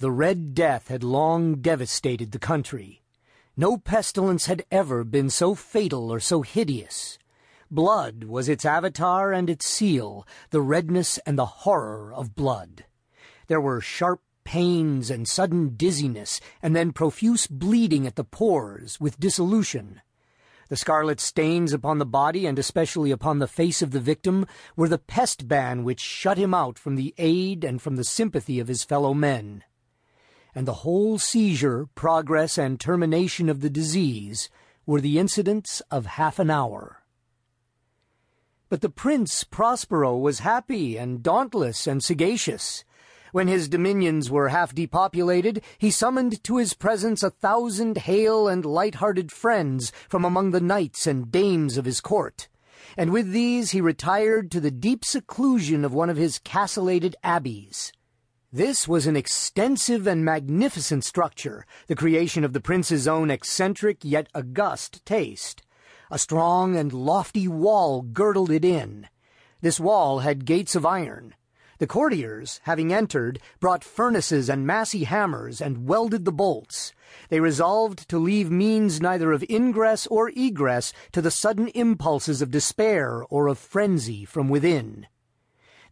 The Red Death had long devastated the country. No pestilence had ever been so fatal or so hideous. Blood was its avatar and its seal, the redness and the horror of blood. There were sharp pains and sudden dizziness, and then profuse bleeding at the pores, with dissolution. The scarlet stains upon the body, and especially upon the face of the victim, were the pest ban which shut him out from the aid and from the sympathy of his fellow men and the whole seizure, progress, and termination of the disease were the incidents of half an hour. But the Prince Prospero was happy and dauntless and sagacious. When his dominions were half depopulated, he summoned to his presence a thousand hale and light-hearted friends from among the knights and dames of his court, and with these he retired to the deep seclusion of one of his castellated abbeys. This was an extensive and magnificent structure, the creation of the prince's own eccentric yet august taste. A strong and lofty wall girdled it in. This wall had gates of iron. The courtiers, having entered, brought furnaces and massy hammers and welded the bolts. They resolved to leave means neither of ingress or egress to the sudden impulses of despair or of frenzy from within.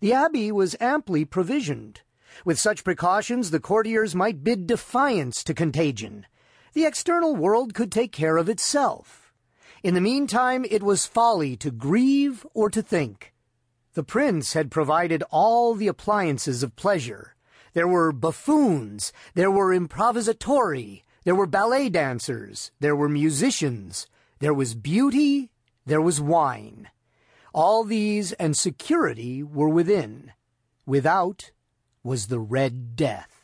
The abbey was amply provisioned. With such precautions, the courtiers might bid defiance to contagion. The external world could take care of itself. In the meantime, it was folly to grieve or to think. The prince had provided all the appliances of pleasure. There were buffoons, there were improvisatori, there were ballet dancers, there were musicians, there was beauty, there was wine. All these and security were within. Without, was the Red Death.